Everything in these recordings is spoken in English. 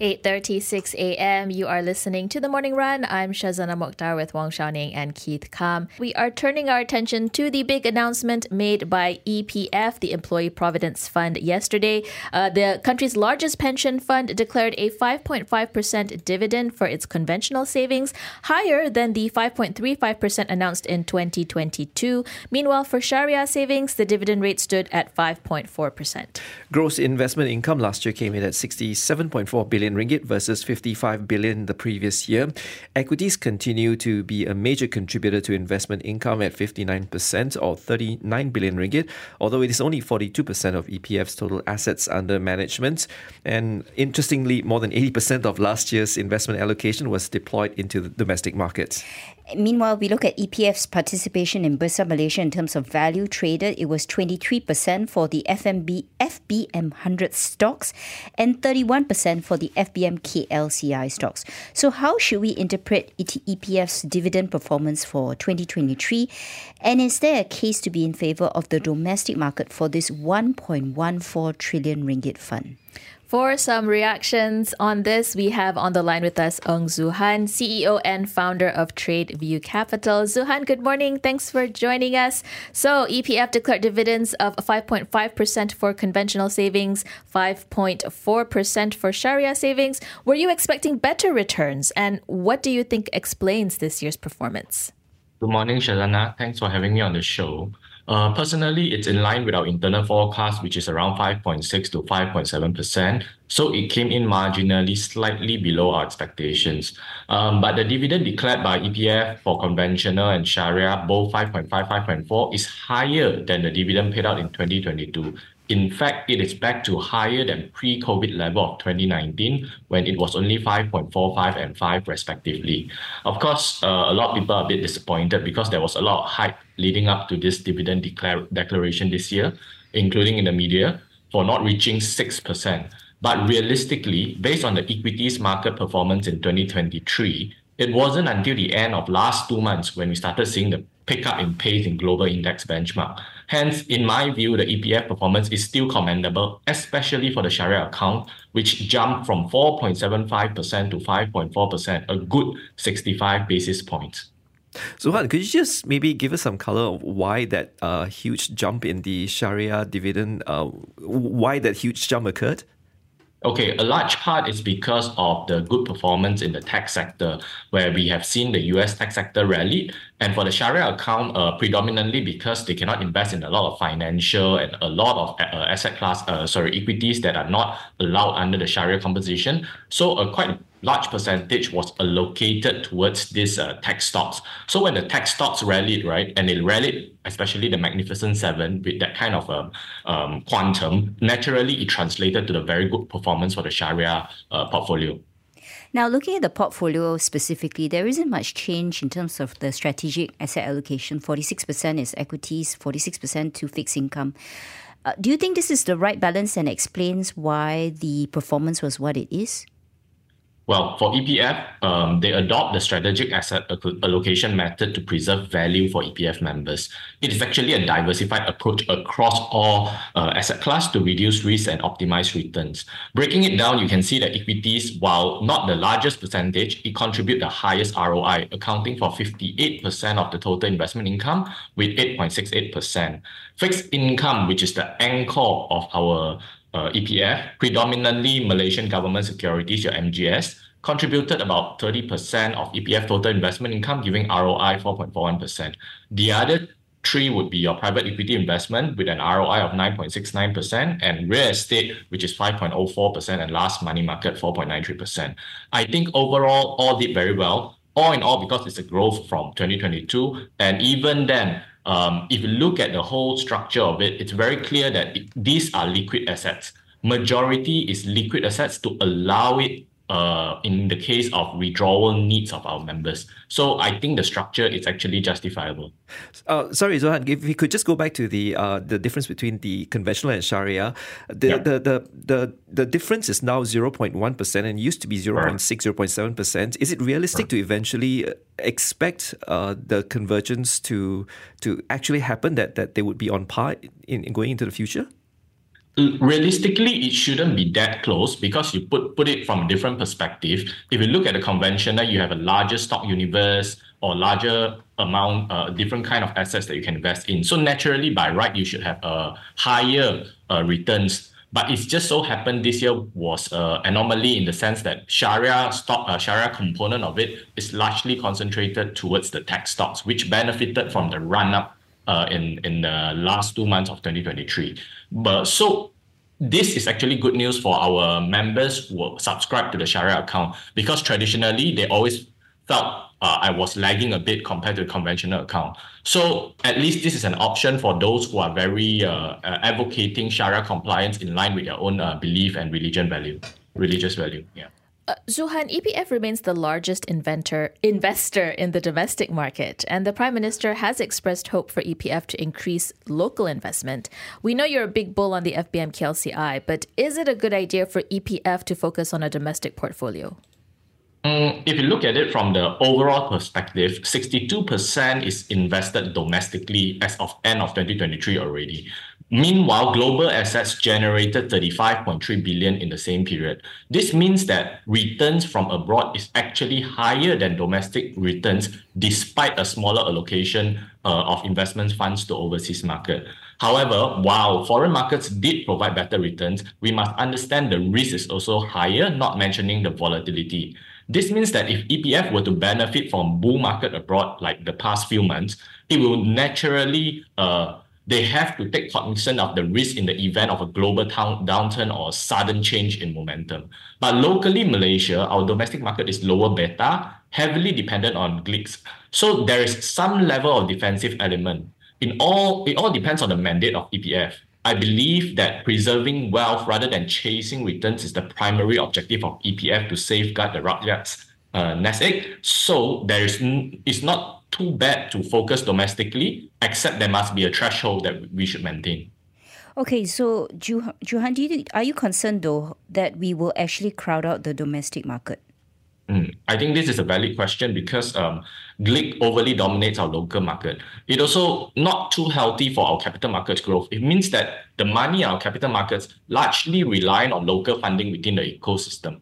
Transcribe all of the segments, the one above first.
8.36 a.m. You are listening to The Morning Run. I'm Shazana Mokhtar with Wong Shou Ning and Keith Kam. We are turning our attention to the big announcement made by EPF, the Employee Provident Fund, yesterday. Uh, the country's largest pension fund declared a 5.5% dividend for its conventional savings, higher than the 5.35% announced in 2022. Meanwhile, for Sharia savings, the dividend rate stood at 5.4%. Gross investment income last year came in at 67.4 billion billion ringgit versus 55 billion the previous year. Equities continue to be a major contributor to investment income at 59% or 39 billion ringgit, although it is only 42% of EPF's total assets under management. And interestingly, more than 80% of last year's investment allocation was deployed into the domestic markets. Meanwhile, we look at EPF's participation in Bursa Malaysia in terms of value traded. It was 23% for the FMB FBM 100 stocks and 31% for the FBM KLCI stocks. So, how should we interpret EPF's dividend performance for 2023? And is there a case to be in favor of the domestic market for this 1.14 trillion ringgit fund? For some reactions on this, we have on the line with us Ng Zhu Hann, CEO and founder of Tradeview Capital. Zhu Hann, good morning. Thanks for joining us. So, EPF declared dividends of 5.5% for conventional savings, 5.4% for Sharia savings. Were you expecting better returns? And what do you think explains this year's performance? Good morning, Shazana. Thanks for having me on the show. Uh, personally, it's in line with our internal forecast, which is around 5.6 to 5.7%. So it came in marginally slightly below our expectations. Um, but the dividend declared by EPF for conventional and Sharia, both 5.5, 5.4, is higher than the dividend paid out in 2022. In fact, it is back to higher than pre-COVID level of 2019 when it was only 5.45 and 5 respectively. Of course, uh, a lot of people are a bit disappointed because there was a lot of hype leading up to this dividend declare- declaration this year, including in the media, for not reaching 6%. But realistically, based on the equities market performance in 2023, it wasn't until the end of last two months when we started seeing the pickup in pace in global index benchmark. Hence, in my view, the EPF performance is still commendable, especially for the Sharia account, which jumped from 4.75% to 5.4%, a good 65 basis points. So, Han, could you just maybe give us some color of why that uh, huge jump in the Sharia dividend, uh, why that huge jump occurred? Okay, a large part is because of the good performance in the tech sector, where we have seen the US tech sector rally. And for the Sharia account, uh, predominantly because they cannot invest in a lot of financial and a lot of uh, asset class, uh, sorry, equities that are not allowed under the Sharia composition. So a quite large percentage was allocated towards these uh, tech stocks. So when the tech stocks rallied, right, and it rallied, especially the Magnificent Seven with that kind of a um, um, quantum, naturally it translated to the very good performance for the Sharia uh, portfolio. Now, looking at the portfolio specifically, there isn't much change in terms of the strategic asset allocation. 46% is equities, 46% to fixed income. Uh, do you think this is the right balance and explains why the performance was what it is? Well, for EPF, um, they adopt the strategic asset allocation method to preserve value for EPF members. It is actually a diversified approach across all uh, asset class to reduce risk and optimize returns. Breaking it down, you can see that equities, while not the largest percentage, it contribute the highest ROI, accounting for 58% of the total investment income with 8.68%. Fixed income, which is the anchor of our uh, EPF, predominantly Malaysian government securities, your MGS, contributed about 30% of EPF total investment income, giving ROI 4.41%. The other three would be your private equity investment with an ROI of 9.69% and real estate, which is 5.04%, and last money market 4.93%. I think overall, all did very well. All in all, because it's a growth from 2022. And even then, um, if you look at the whole structure of it, it's very clear that it, these are liquid assets. Majority is liquid assets to allow it uh, in the case of withdrawal needs of our members. So I think the structure is actually justifiable. Uh, sorry, Zhu Hann, if we could just go back to the uh, the difference between the conventional and Sharia, the Yeah. the, the, the the difference is now 0.1% and used to be 0.6, 0.7%. Is it realistic to eventually uh, expect uh, the convergence to to actually happen, that, that they would be on par in, in going into the future? Realistically it shouldn't be that close because you put put it from a different perspective. If you look at the conventional you have a larger stock universe or larger amount uh, different kind of assets that you can invest in. So naturally by right you should have a higher uh, returns. But it's just so happened this year was uh, anomaly in the sense that Sharia stock, uh, Sharia component of it is largely concentrated towards the tech stocks, which benefited from the run up uh, in in the last two months of 2023. But so this is actually good news for our members who subscribe to the Sharia account because traditionally they always felt uh, I was lagging a bit compared to the conventional account. So at least this is an option for those who are very uh, uh, advocating Sharia compliance in line with their own uh, belief and religion value, religious value. Yeah. Uh, Zhu Hann, EPF remains the largest inventor, investor in the domestic market, and the Prime Minister has expressed hope for EPF to increase local investment. We know you're a big bull on the FBM KLCI, but is it a good idea for EPF to focus on a domestic portfolio? Mm, if you look at it from the overall perspective, 62% is invested domestically as of end of 2023 already. Meanwhile, global assets generated 35.3 billion in the same period. This means that returns from abroad is actually higher than domestic returns despite a smaller allocation uh, of investment funds to overseas market. However, while foreign markets did provide better returns, we must understand the risk is also higher, not mentioning the volatility. This means that if EPF were to benefit from bull market abroad like the past few months, it will naturally uh, they have to take cognizance of the risk in the event of a global town, downturn or sudden change in momentum. But locally, Malaysia, our domestic market is lower beta, heavily dependent on GLICs. So there is some level of defensive element. In all, it all depends on the mandate of EPF. I believe that preserving wealth rather than chasing returns is the primary objective of EPF to safeguard the Rakyat's uh, nest egg. So there is n- it's not too bad to focus domestically, except there must be a threshold that we should maintain. Okay, so Zhu Hann, do you, are you concerned though that we will actually crowd out the domestic market? Mm. I think this is a valid question because um, GLIC overly dominates our local market. It also not too healthy for our capital markets growth. It means that the money our capital markets largely rely on local funding within the ecosystem.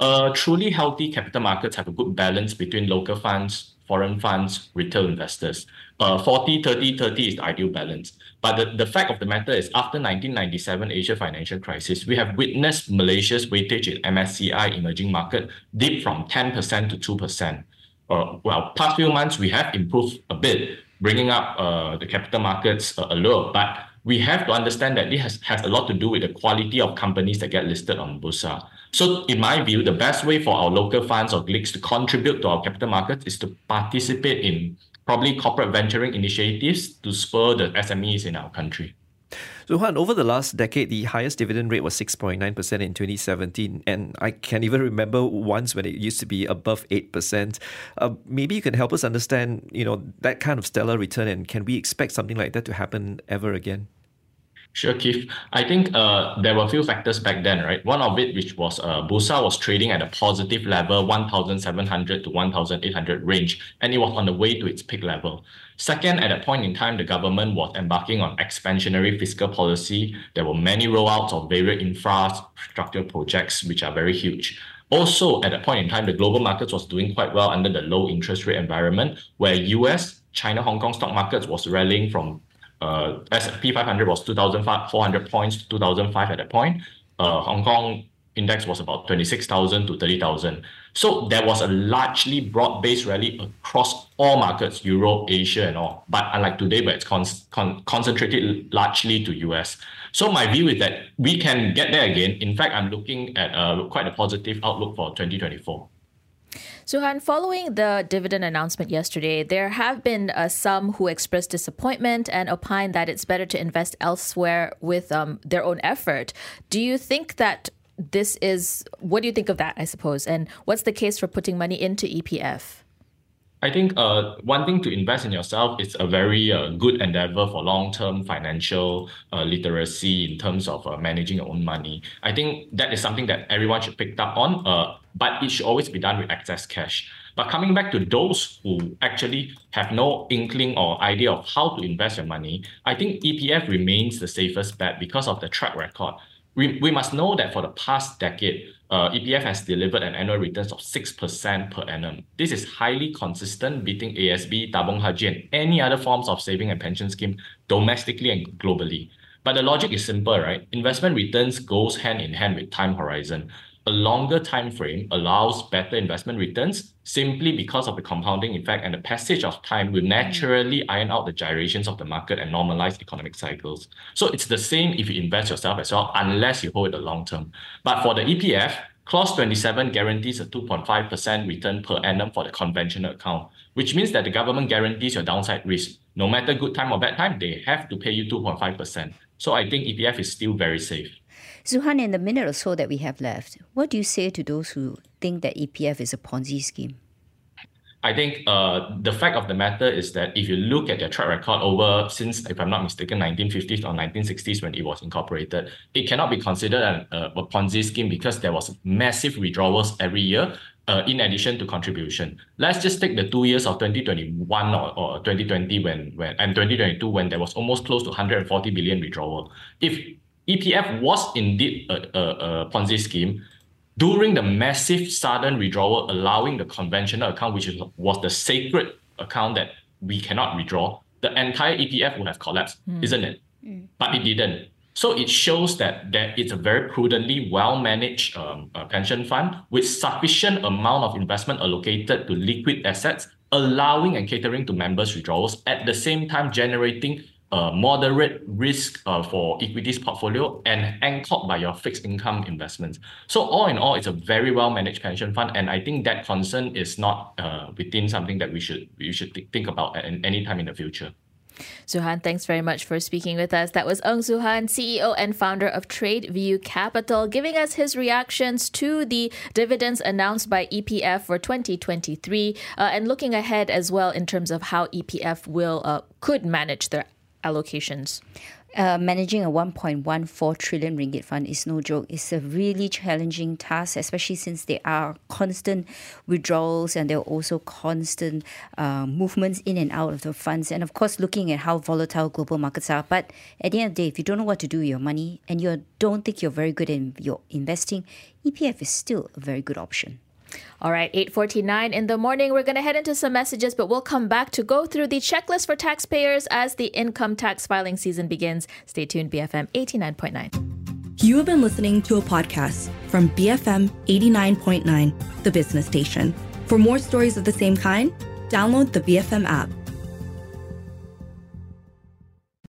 Uh, truly healthy capital markets have a good balance between local funds, foreign funds, retail investors. Uh, 40, 30, 30 is the ideal balance. But the, the fact of the matter is, after 1997 Asia financial crisis, we have witnessed Malaysia's weightage in MSCI emerging market dip from 10% to 2%. Uh, well, past few months, we have improved a bit, bringing up uh, the capital markets uh, allure. But we have to understand that this has, has a lot to do with the quality of companies that get listed on Bursa. So in my view, the best way for our local funds or GLICs to contribute to our capital markets is to participate in probably corporate venturing initiatives to spur the SMEs in our country. So, Zhu Hann, over the last decade, the highest dividend rate was 6.9% in 2017. And I can even remember once when it used to be above 8%. Uh, maybe you can help us understand, you know, that kind of stellar return and can we expect something like that to happen ever again? Sure, Keith. I think uh, there were a few factors back then, right? One of it, which was uh, Bursa was trading at a positive level, 1,700 to 1,800 range, and it was on the way to its peak level. Second, at that point in time, the government was embarking on expansionary fiscal policy. There were many rollouts of various infrastructure projects, which are very huge. Also, at that point in time, the global markets was doing quite well under the low interest rate environment, where US, China, Hong Kong stock markets was rallying from uh, S&P 500 was 2,400 points to 2005 at that point. Uh, Hong Kong index was about 26,000 to 30,000. So there was a largely broad-based rally across all markets, Europe, Asia, and all. But unlike today, where it's con- con- concentrated largely to US. So my view is that we can get there again. In fact, I'm looking at uh, quite a positive outlook for 2024. Zhu Hann, following the dividend announcement yesterday, there have been uh, some who expressed disappointment and opine that it's better to invest elsewhere with um, their own effort. Do you think that this is what do you think of that? I suppose, and what's the case for putting money into EPF? I think uh, one thing to invest in yourself is a very uh, good endeavor for long-term financial uh, literacy in terms of uh, managing your own money. I think that is something that everyone should pick up on, uh, but it should always be done with excess cash. But coming back to those who actually have no inkling or idea of how to invest your money, I think EPF remains the safest bet because of the track record. We, we must know that for the past decade, uh, EPF has delivered an annual returns of 6% per annum. This is highly consistent, beating ASB, Tabung Haji, and any other forms of saving and pension scheme domestically and globally. But the logic is simple, right? Investment returns goes hand in hand with time horizon a longer time frame allows better investment returns simply because of the compounding effect and the passage of time will mm. naturally iron out the gyrations of the market and normalize economic cycles. So it's the same if you invest yourself as well, unless you hold it the long term. But for the EPF, Clause 27 guarantees a 2.5% return per annum for the conventional account, which means that the government guarantees your downside risk. No matter good time or bad time, they have to pay you 2.5%. So I think EPF is still very safe. Zhu Hann, in the minute or so that we have left, what do you say to those who think that EPF is a Ponzi scheme? I think uh, the fact of the matter is that if you look at their track record over since, if I'm not mistaken, 1950s or 1960s when it was incorporated, it cannot be considered an, uh, a Ponzi scheme because there was massive withdrawals every year. Uh, in addition to contribution, let's just take the two years of 2021 or, or 2020 when when and 2022 when there was almost close to 140 billion withdrawal. If EPF was indeed a, a, a Ponzi scheme during the massive sudden withdrawal, allowing the conventional account, which was the sacred account that we cannot withdraw, the entire EPF would have collapsed, mm. isn't it? Mm. But it didn't. So it shows that that it's a very prudently well managed um, uh, pension fund with sufficient amount of investment allocated to liquid assets, allowing and catering to members' withdrawals at the same time generating a moderate risk uh, for equities portfolio and anchored by your fixed income investments. So all in all, it's a very well managed pension fund, and I think that concern is not uh, within something that we should we should th- think about at any time in the future. Zhu Hann, thanks very much for speaking with us. That was Ng Zhu Hann, CEO and founder of Tradeview Capital, giving us his reactions to the dividends announced by EPF for 2023 uh, and looking ahead as well in terms of how EPF will uh, could manage their allocations? Uh, managing a 1.14 trillion ringgit fund is no joke. It's a really challenging task, especially since there are constant withdrawals and there are also constant uh, movements in and out of the funds. And of course, looking at how volatile global markets are. But at the end of the day, if you don't know what to do with your money and you don't think you're very good in your investing, EPF is still a very good option. All right, 8:49 in the morning. We're going to head into some messages, but we'll come back to go through the checklist for taxpayers as the income tax filing season begins. Stay tuned, BFM 89.9. You have been listening to a podcast from BFM 89.9, the business station. For more stories of the same kind, download the BFM app.